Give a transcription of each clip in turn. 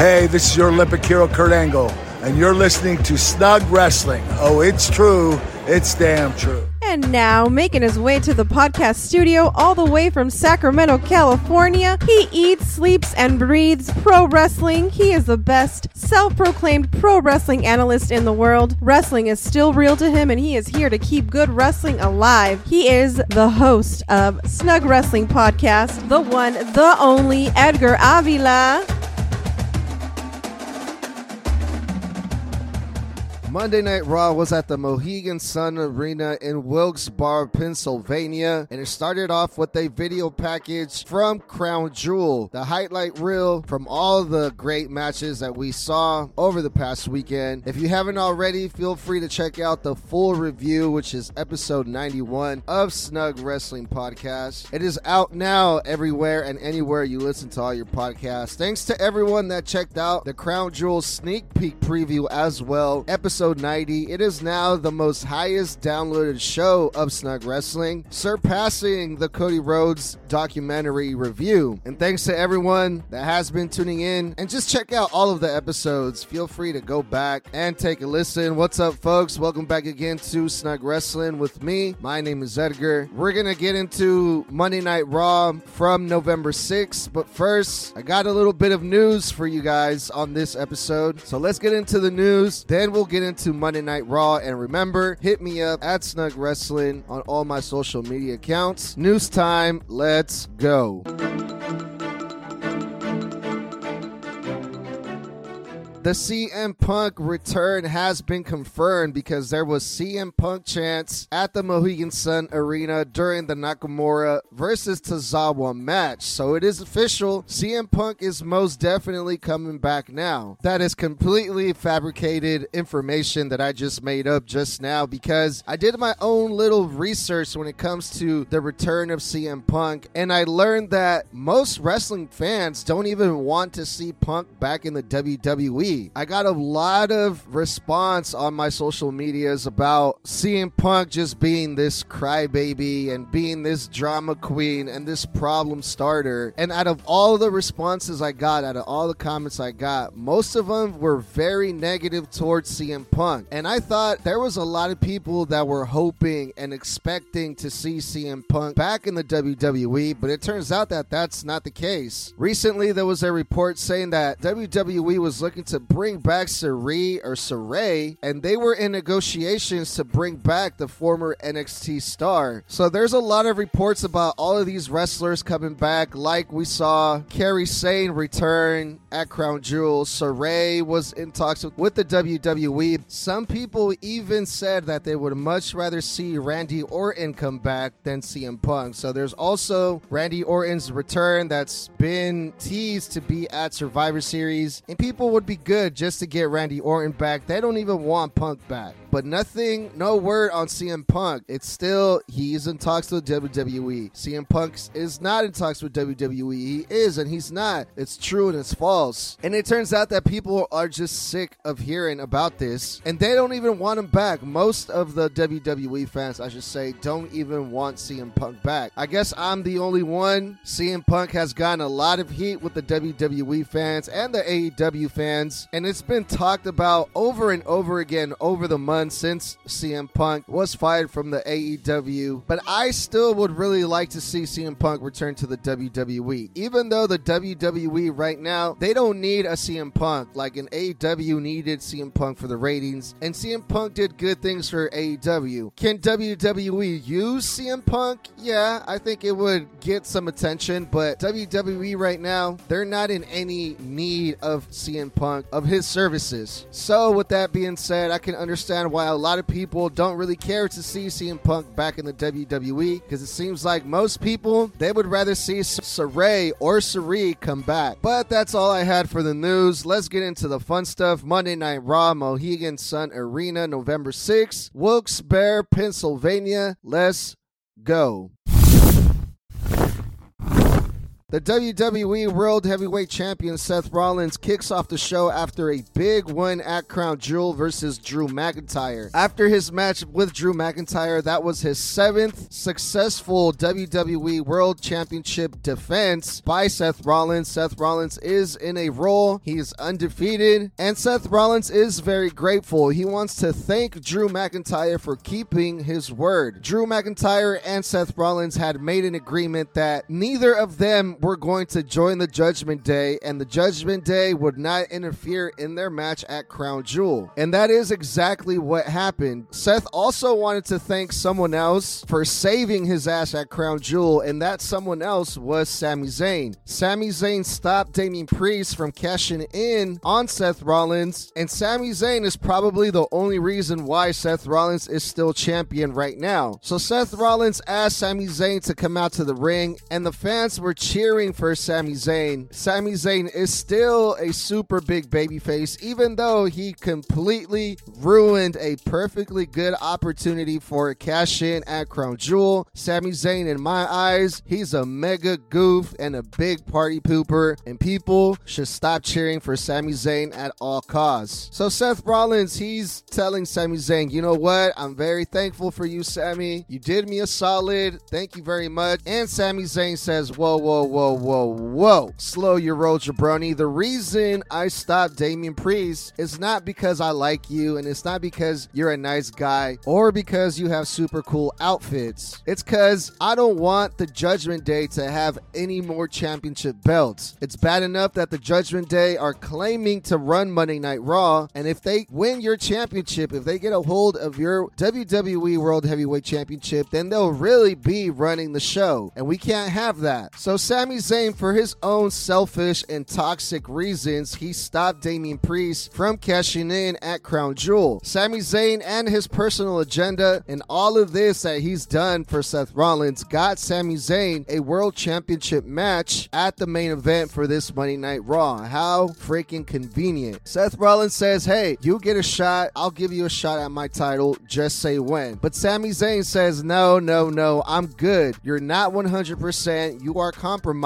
Hey, this is your Olympic hero, Kurt Angle, and you're listening to Snug Wrestling. Oh, it's true. It's damn true. And now, making his way to the podcast studio all the way from Sacramento, California, he eats, sleeps, and breathes pro wrestling. He is the best self proclaimed pro wrestling analyst in the world. Wrestling is still real to him, and he is here to keep good wrestling alive. He is the host of Snug Wrestling Podcast, the one, the only Edgar Avila. Monday Night Raw was at the Mohegan Sun Arena in Wilkes-Barre, Pennsylvania, and it started off with a video package from Crown Jewel, the highlight reel from all the great matches that we saw over the past weekend. If you haven't already, feel free to check out the full review, which is episode 91 of Snug Wrestling Podcast. It is out now everywhere and anywhere you listen to all your podcasts. Thanks to everyone that checked out the Crown Jewel sneak peek preview as well. Episode episode 90. It is now the most highest downloaded show of Snug Wrestling, surpassing the Cody Rhodes documentary review. And thanks to everyone that has been tuning in and just check out all of the episodes. Feel free to go back and take a listen. What's up, folks? Welcome back again to Snug Wrestling with me. My name is Edgar. We're going to get into Monday Night Raw from November 6th, but first, I got a little bit of news for you guys on this episode. So let's get into the news, then we'll get into into Monday Night Raw. And remember, hit me up at Snug Wrestling on all my social media accounts. News time. Let's go. The CM Punk return has been confirmed because there was CM Punk chants at the Mohegan Sun Arena during the Nakamura versus Tozawa match. So it is official. CM Punk is most definitely coming back now. That is completely fabricated information that I just made up just now because I did my own little research when it comes to the return of CM Punk and I learned that most wrestling fans don't even want to see Punk back in the WWE. I got a lot of response on my social medias about CM Punk just being this crybaby and being this drama queen and this problem starter. And out of all the responses I got, out of all the comments I got, most of them were very negative towards CM Punk. And I thought there was a lot of people that were hoping and expecting to see CM Punk back in the WWE, but it turns out that that's not the case. Recently, there was a report saying that WWE was looking to bring back Sarray or Sarray, and they were in negotiations to bring back the former NXT star. So there's a lot of reports about all of these wrestlers coming back, like we saw Kairi Sane return at Crown Jewel. Sarray was in talks with, with the WWE. Some people even said that they would much rather see Randy Orton come back than CM Punk. So there's also Randy Orton's return that's been teased to be at Survivor Series, and people would be good just to get Randy Orton back. They don't even want Punk back. But nothing, no word on CM Punk. It's still, he's in talks with WWE. CM Punk is not in talks with WWE. He is, and he's not. It's true and it's false. And it turns out that people are just sick of hearing about this, and they don't even want him back. Most of the WWE fans, I should say, don't even want CM Punk back. I guess I'm the only one. CM Punk has gotten a lot of heat with the WWE fans and the AEW fans, and it's been talked about over and over again over the months since CM Punk was fired from the AEW, but I still would really like to see CM Punk return to the WWE. Even though the WWE right now, they don't need a CM Punk like an AEW needed CM Punk for the ratings, and CM Punk did good things for AEW. Can WWE use CM Punk? Yeah, I think it would get some attention, but WWE right now, they're not in any need of CM Punk, of his services. So, with that being said, I can understand why a lot of people don't really care to see CM Punk back in the WWE because it seems like most people, they would rather see Sarray or Sarray come back. But that's all I had for the news. Let's get into the fun stuff. Monday Night Raw, Mohegan Sun Arena, November 6th, Wilkes-Barre, Pennsylvania. Let's go. The WWE World Heavyweight Champion Seth Rollins kicks off the show after a big win at Crown Jewel versus Drew McIntyre. After his match with Drew McIntyre, that was his seventh successful WWE World Championship defense by Seth Rollins. Seth Rollins is in a role, he is undefeated, and Seth Rollins is very grateful. He wants to thank Drew McIntyre for keeping his word. Drew McIntyre and Seth Rollins had made an agreement that neither of them were going to join the Judgment Day, and the Judgment Day would not interfere in their match at Crown Jewel. And that is exactly what happened. Seth also wanted to thank someone else for saving his ass at Crown Jewel, and that someone else was Sami Zayn. Sami Zayn stopped Damian Priest from cashing in on Seth Rollins, and Sami Zayn is probably the only reason why Seth Rollins is still champion right now. So Seth Rollins asked Sami Zayn to come out to the ring, and the fans were cheering for Sami Zayn. Sami Zayn is still a super big babyface, even though he completely ruined a perfectly good opportunity for a cash in at Crown Jewel. Sami Zayn, in my eyes, he's a mega goof and a big party pooper, and people should stop cheering for Sami Zayn at all costs. So Seth Rollins, he's telling Sami Zayn, you know what? I'm very thankful for you, Sami. You did me a solid. Thank you very much. And Sami Zayn says, whoa, whoa, whoa, whoa, whoa. Whoa. Slow your roll, jabroni. The reason I stopped Damian Priest is not because I like you, and it's not because you're a nice guy, or because you have super cool outfits. It's because I don't want the Judgment Day to have any more championship belts. It's bad enough that the Judgment Day are claiming to run Monday Night Raw, and if they win your championship, if they get a hold of your WWE World Heavyweight Championship, then they'll really be running the show, and we can't have that. So Sami Zayn, for his own selfish and toxic reasons, he stopped Damian Priest from cashing in at Crown Jewel. Sami Zayn and his personal agenda and all of this that he's done for Seth Rollins got Sami Zayn a World Championship match at the main event for this Monday Night Raw. How freaking convenient. Seth Rollins says, Hey, you get a shot, I'll give you a shot at my title, just say when. But Sami Zayn says, No, no, no, I'm good. You're not 100%. You are compromised.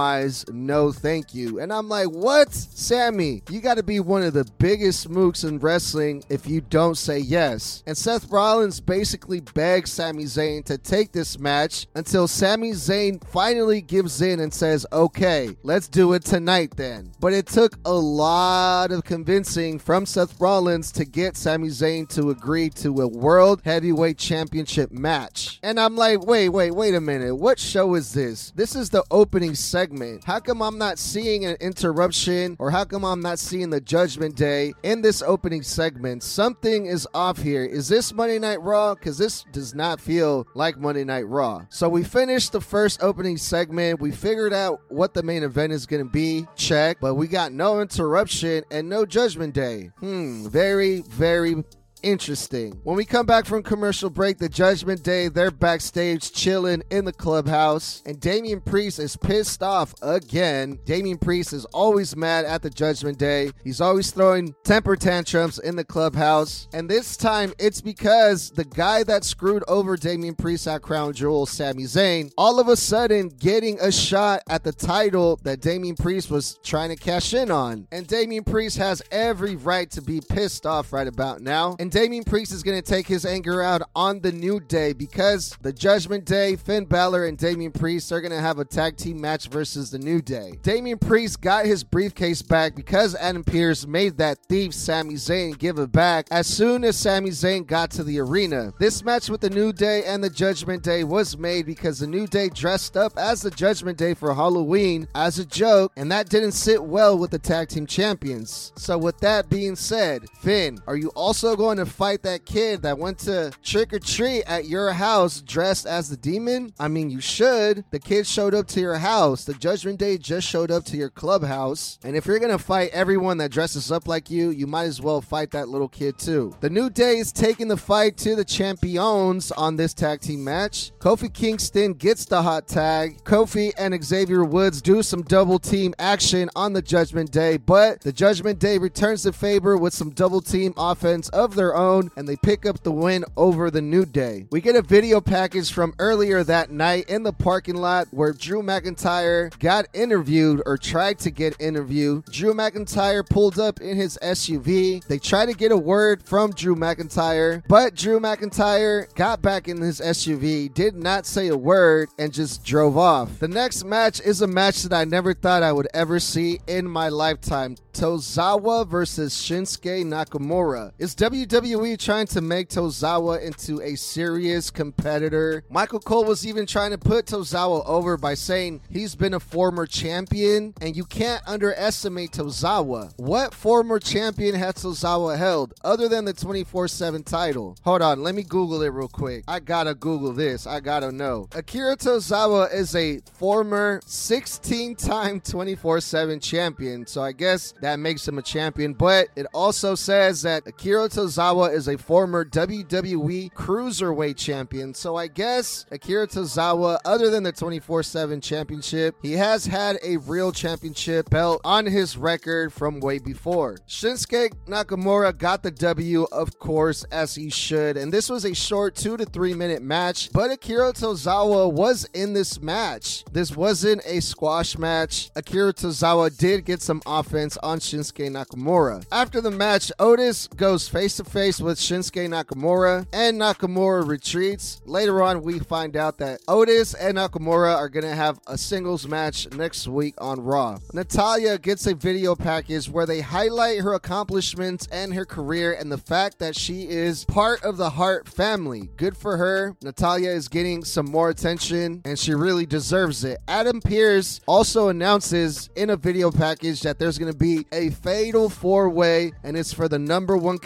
No, thank you. And I'm like, What? Sami, you got to be one of the biggest mooks in wrestling if you don't say yes. And Seth Rollins basically begs Sami Zayn to take this match until Sami Zayn finally gives in and says, Okay, let's do it tonight then. But it took a lot of convincing from Seth Rollins to get Sami Zayn to agree to a World Heavyweight Championship match. And I'm like, wait, wait, wait a minute. What show is this? This is the opening segment. How come I'm not seeing an interruption or how come I'm not seeing the Judgment Day in this opening segment? Something is off here. Is this Monday Night Raw? Because this does not feel like Monday Night Raw. So we finished the first opening segment. We figured out what the main event is going to be. Check. But we got no interruption and no Judgment Day. Hmm. Very, very interesting. When we come back from commercial break, the Judgment Day, they're backstage chilling in the clubhouse, and Damian Priest is pissed off again. Damian Priest is always mad at the Judgment Day. He's always throwing temper tantrums in the clubhouse, and this time it's because the guy that screwed over Damian Priest at Crown Jewel, Sami Zayn, all of a sudden getting a shot at the title that Damian Priest was trying to cash in on. And Damian Priest has every right to be pissed off right about now. And Damian Priest is going to take his anger out on the New Day because the Judgment Day, Finn Balor and Damian Priest are going to have a tag team match versus the New Day. Damian Priest got his briefcase back because Adam Pearce made that thief Sami Zayn give it back as soon as Sami Zayn got to the arena. This match with the New Day and the Judgment Day was made because the New Day dressed up as the Judgment Day for Halloween as a joke, and that didn't sit well with the tag team champions. So, with that being said, Finn, are you also going to fight that kid that went to trick or treat at your house dressed as the demon? I mean, you should. The kid showed up to your house. The Judgment Day just showed up to your clubhouse. And if you're going to fight everyone that dresses up like you, you might as well fight that little kid too. The New Day is taking the fight to the champions on this tag team match. Kofi Kingston gets the hot tag. Kofi and Xavier Woods do some double team action on the Judgment Day, but the Judgment Day returns the favor with some double team offense of their own and they pick up the win over the New Day. We get a video package from earlier that night in the parking lot where Drew McIntyre got interviewed or tried to get interviewed. Drew McIntyre pulled up in his SUV. They tried to get a word from Drew McIntyre, but Drew McIntyre got back in his SUV, did not say a word, and just drove off. The next match is a match that I never thought I would ever see in my lifetime. Tozawa versus Shinsuke Nakamura. Is WWE trying to make Tozawa into a serious competitor? Michael Cole was even trying to put Tozawa over by saying he's been a former champion and you can't underestimate Tozawa. What former champion has Tozawa held other than the 24 7 title? Hold on, let me Google it real quick. I gotta Google this. I gotta know. Akira Tozawa is a former 16 time 24 7 champion, so I guess that makes him a champion. But it also says that Akira Tozawa is a former WWE Cruiserweight champion. So I guess Akira Tozawa, other than the 24 7 championship, he has had a real championship belt on his record from way before. Shinsuke Nakamura got the W, of course, as he should. And this was a short two to three minute match, but Akira Tozawa was in this match. This wasn't a squash match. Akira Tozawa did get some offense on Shinsuke Nakamura. After the match, Otis goes face to face with Shinsuke Nakamura, and Nakamura retreats. Later on, we find out that Otis and Nakamura are going to have a singles match next week on Raw. Natalya gets a video package where they highlight her accomplishments and her career and the fact that she is part of the Hart family. Good for her. Natalya is getting some more attention and she really deserves it. Adam Pearce also announces in a video package that there's going to be a fatal four way and it's for the number one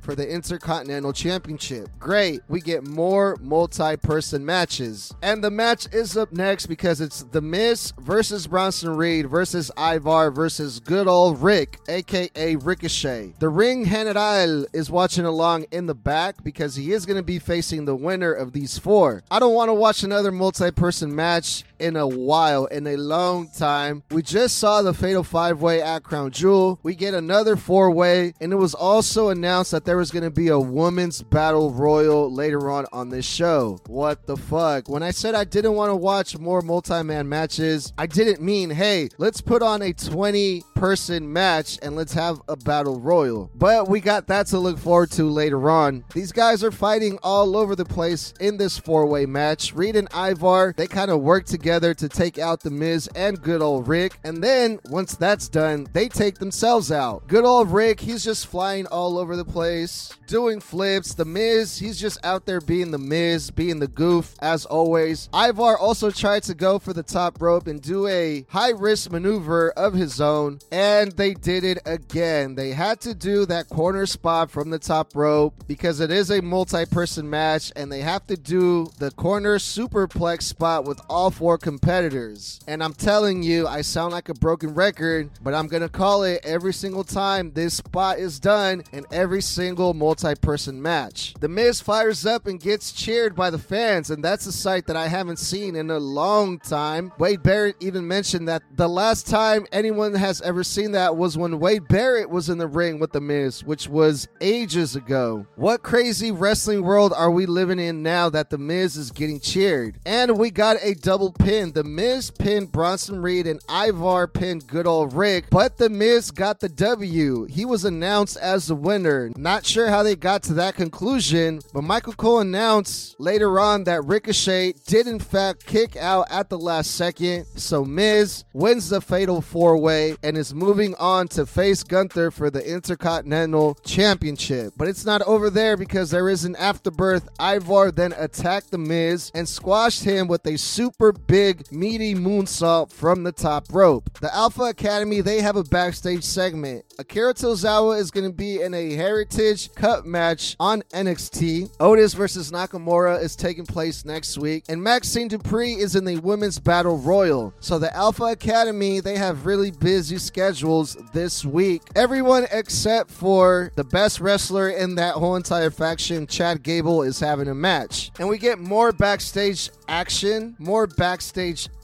for the Intercontinental Championship. Great. We get more multi person matches. And the match is up next because it's The Miz versus Bronson Reed versus Ivar versus good old Rick, aka Ricochet. The ring general is watching along in the back because he is going to be facing the winner of these four. I don't want to watch another multi person match in a while, in a long time. We just saw the Fatal Five Way at Crown Jewel. We get another four way, and it was also announced that there was going to be a women's battle royal later on on this show. What the fuck? When I said I didn't want to watch more multi man matches, I didn't mean, hey, let's put on a 20 person match and let's have a battle royal. But we got that to look forward to later on. These guys are fighting all over the place in this four way match. Reed and Ivar, they kind of work together to take out The Miz and good old Rick. And then once that's done, they take themselves out. Good old Rick, he's just flying all over the place, doing flips. The Miz, he's just out there being The Miz, being the goof as always. Ivar also tried to go for the top rope and do a high risk maneuver of his own, and they did it again. They had to do that corner spot from the top rope because it is a multi person match, and they have to do the corner superplex spot with all four competitors. And I'm telling you, I sound like a broken record, but I'm gonna call it every single time this spot is done in every single multi person match. The Miz fires up and gets cheered by the fans, and that's a sight that I haven't seen in a long time. Wade Barrett even mentioned that the last time anyone has ever seen that was when Wade Barrett was in the ring with The Miz, which was ages ago. What crazy wrestling world are we living in now that The Miz is getting cheered? And we got a double. The Miz pinned Bronson Reed and Ivar pinned good old Rick, but The Miz got the W. He was announced as the winner. Not sure how they got to that conclusion, but Michael Cole announced later on that Ricochet did in fact kick out at the last second. So Miz wins the fatal four way and is moving on to face Gunther for the Intercontinental Championship. But it's not over there because there is an afterbirth. Ivar then attacked the Miz and squashed him with a super big meaty moonsault from the top rope. The Alpha Academy they have a backstage segment. Akira Tozawa is going to be in a Heritage Cup match on NXT. Otis versus Nakamura is taking place next week, and Maxxine Dupri is in the Women's Battle Royal. So the Alpha Academy they have really busy schedules this week. Everyone except for the best wrestler in that whole entire faction, Chad Gable, is having a match, and we get more backstage action, more backstage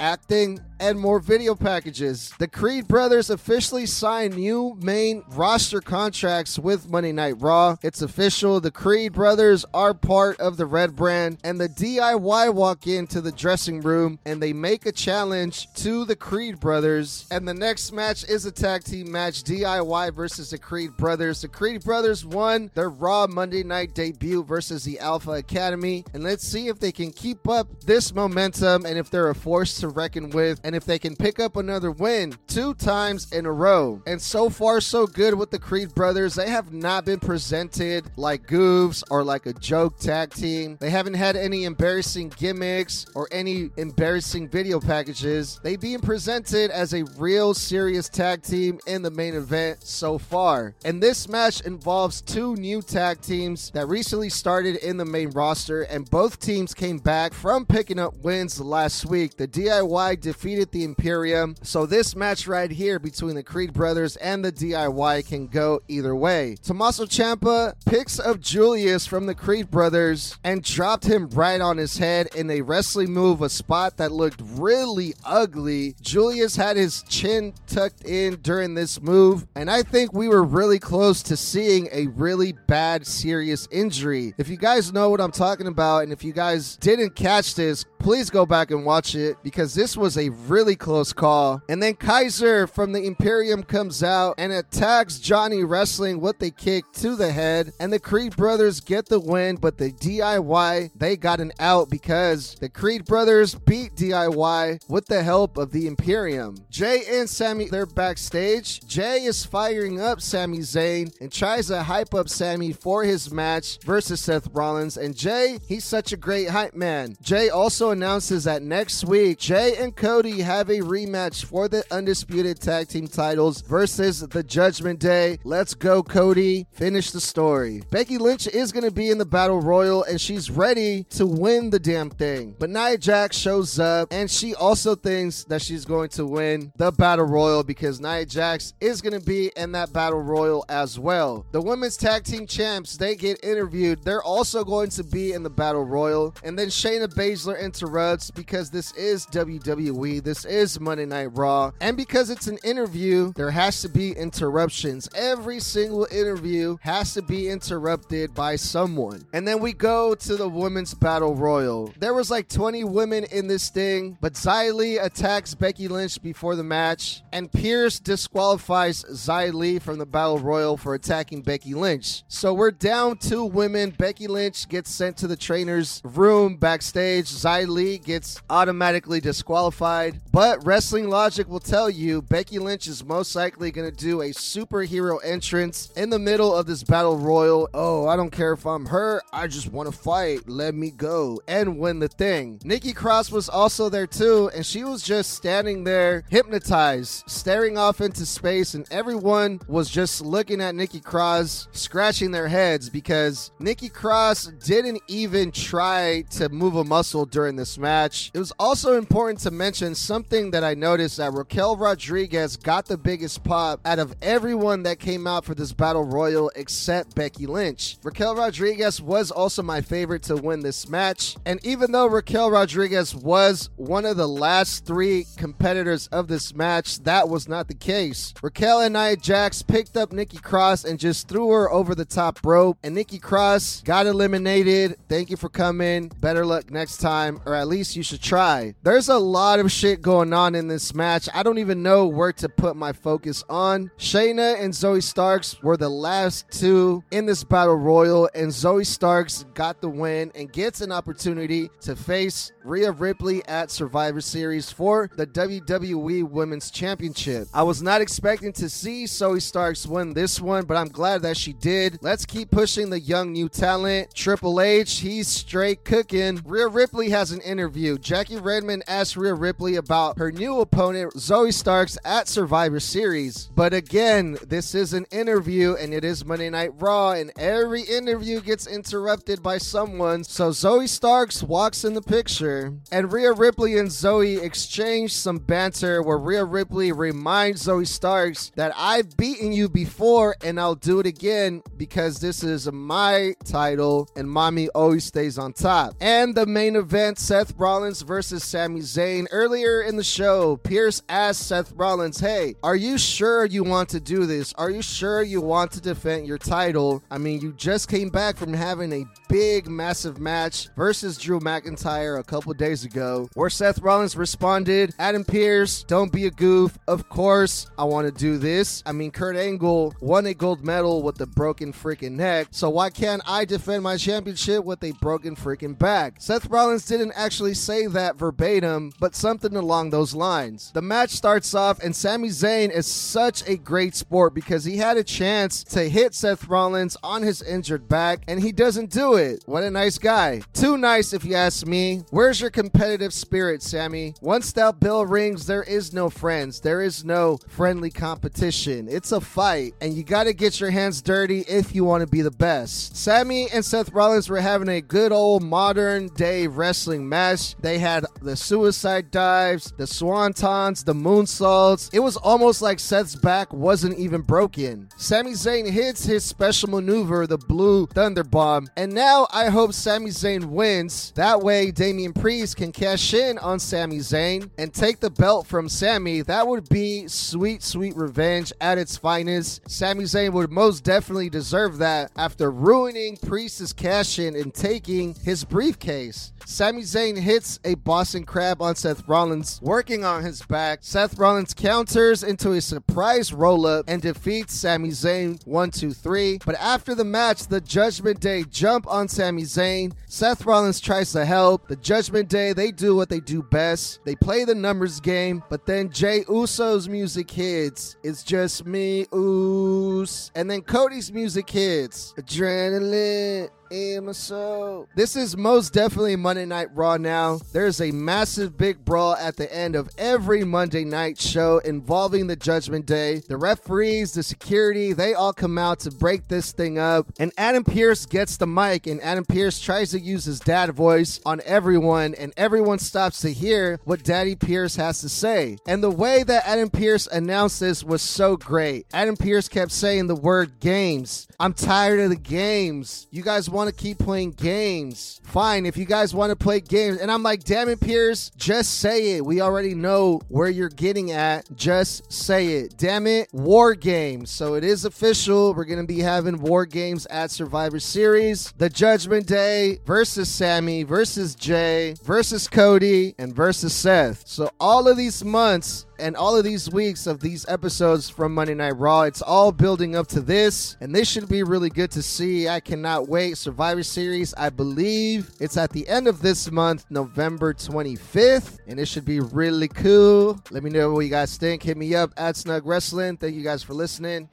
acting and more video packages. The Creed brothers officially signed new main roster contracts with Monday Night Raw. It's official. The Creed brothers are part of the Red Brand, and the DIY walk into the dressing room and they make a challenge to the Creed brothers. And the next match is a tag team match DIY versus the Creed brothers. The Creed brothers won their Raw Monday night debut versus the Alpha Academy. And let's see if they can keep up this momentum and if they're a force to reckon with and if they can pick up another win two times in a row. And so far, so good with the Creed brothers. They have not been presented like goofs or like a joke tag team. They haven't had any embarrassing gimmicks or any embarrassing video packages. They being presented as a real serious tag team in the main event so far. And this match involves two new tag teams that recently started in the main roster, and both teams came back from picking up wins last week. The DIY defeated the Imperium, so this match right here between the Creed brothers and the DIY can go either way. Tommaso Ciampa picks up Julius from the Creed brothers and dropped him right on his head in a wrestling move, a spot that looked really ugly. Julius had his chin tucked in during this move, and I think we were really close to seeing a really bad, serious injury. If you guys know what I'm talking about, and if you guys didn't catch this, please go back and watch it because this was a really close call. And then Kaiser from the Imperium comes out and attacks Johnny Wrestling with a kick to the head, and the Creed brothers get the win, but the DIY they got an out because the Creed brothers beat DIY with the help of the Imperium. Jay and Sami they're backstage. Jay is firing up Sami Zayn and tries to hype up Sami for his match versus Seth Rollins. And Jay, he's such a great hype man. Jay also announces that next week Jay and Cody have a rematch for the undisputed tag team titles versus the Judgment Day. Let's go, Cody. Finish the story. Becky Lynch is going to be in the Battle Royal and she's ready to win the damn thing. But Nia Jax shows up and she also thinks that she's going to win the Battle Royal because Nia Jax is going to be in that Battle Royal as well. The women's tag team champs, they get interviewed. They're also going to be in the Battle Royal. And then Shayna Baszler interrupts because this is WWE. This is Monday Night Raw. And because it's an interview, there has to be interruptions. Every single interview has to be interrupted by someone. And then we go to the women's battle royal. There was like 20 women in this thing, but Xia attacks Becky Lynch before the match, and Pearce disqualifies Xia from the battle royal for attacking Becky Lynch. So we're down two women. Becky Lynch gets sent to the trainer's room backstage. Li gets automatically disqualified. But wrestling logic will tell you Becky Lynch is most likely going to do a superhero entrance in the middle of this battle royal. Oh, I don't care if I'm her. I just want to fight. Let me go and win the thing. Nikki Cross was also there too, and she was just standing there hypnotized, staring off into space, and everyone was just looking at Nikki Cross, scratching their heads because Nikki Cross didn't even try to move a muscle during this match. It was also important to mention something that I noticed that Raquel Rodriguez got the biggest pop out of everyone that came out for this battle royal except Becky Lynch. Raquel Rodriguez was also my favorite to win this match, and even though Raquel Rodriguez was one of the last three competitors of this match, that was not the case. Raquel and Nia Jax picked up Nikki Cross and just threw her over the top rope, and Nikki Cross got eliminated. Thank you for coming. Better luck next time, or at least you should try. There's a lot of shit going on in this match. I don't even know where to put my focus on. Shayna and Zoey Starks were the last two in this battle royal, and Zoey Starks got the win and gets an opportunity to face Rhea Ripley at Survivor Series for the WWE Women's Championship. I was not expecting to see Zoey Starks win this one, but I'm glad that she did. Let's keep pushing the young new talent. Triple H, he's straight cooking. Rhea Ripley has an interview. Jackie Redmond asked Rhea Ripley about her new opponent, Zoey Starks, at Survivor Series. But again, this is an interview and it is Monday Night Raw, and every interview gets interrupted by someone. So Zoey Starks walks in the picture, and Rhea Ripley and Zoey exchange some banter where Rhea Ripley reminds Zoey Starks that I've beaten you before and I'll do it again because this is my title and mommy always stays on top. And the main event Seth Rollins versus Sami Zayn. Earlier in the show, Pearce asked Seth Rollins, Hey, are you sure you want to do this? Are you sure you want to defend your title? I mean, you just came back from having a big, massive match versus Drew McIntyre a couple days ago, where Seth Rollins responded, Adam Pearce, don't be a goof. Of course, I want to do this. I mean, Kurt Angle won a gold medal with a broken freaking neck, so why can't I defend my championship with a broken freaking back? Seth Rollins didn't actually say that verbatim, but something along those lines. The match starts off, and Sami Zayn is such a great sport because he had a chance to hit Seth Rollins on his injured back, and he doesn't do it. What a nice guy. Too nice, if you ask me. Where's your competitive spirit, Sami? Once that bell rings, there is no friends. There is no friendly competition. It's a fight, and you got to get your hands dirty if you want to be the best. Sami and Seth Rollins were having a good old modern day wrestling match. They had the suicide dives, the swantons, the moonsaults. It was almost like Seth's back wasn't even broken. Sami Zayn hits his special maneuver, the blue thunder bomb, and now I hope Sami Zayn wins. That way, Damian Priest can cash in on Sami Zayn and take the belt from Sami. That would be sweet, sweet revenge at its finest. Sami Zayn would most definitely deserve that after ruining Priest's cash in and taking his briefcase. Sami Zayn hits a Boston Crab on Seth Rollins, working on his back. Seth Rollins counters into a surprise roll up and defeats Sami Zayn 1 2 3. But after the match, the Judgment Day jump on Sami Zayn. Seth Rollins tries to help. The Judgment Day, they do what they do best. They play the numbers game, but then Jay Uso's music hits. It's just me, Us. And then Cody's music hits. Adrenaline my soul. This is most definitely Monday Night Raw now. There's a massive big brawl at the end of every Monday night show involving the Judgment Day. The referees, the security, they all come out to break this thing up. And Adam Pearce gets the mic, and Adam Pearce tries to use his dad voice on everyone, and everyone stops to hear what Daddy Pearce has to say. And the way that Adam Pearce announced this was so great. Adam Pearce kept saying the word games. I'm tired of the games. You guys want to keep playing games. Fine, if you guys want to play games. And I'm like, damn it, Pearce, just say it. We already know where you're getting at. Just say it. Damn it, War Games. So it is official. We're going to be having War Games at Survivor Series. The Judgment Day versus Sami versus Jay versus Cody and versus Seth. So all of these months and all of these weeks of these episodes from Monday Night Raw, it's all building up to this, and this should be really good to see. I cannot wait. Survivor Series, I believe it's at the end of this month, November 25th, and it should be really cool. Let me know what you guys think. Hit me up at Snug Wrestling. Thank you guys for listening,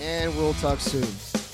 and we'll talk soon.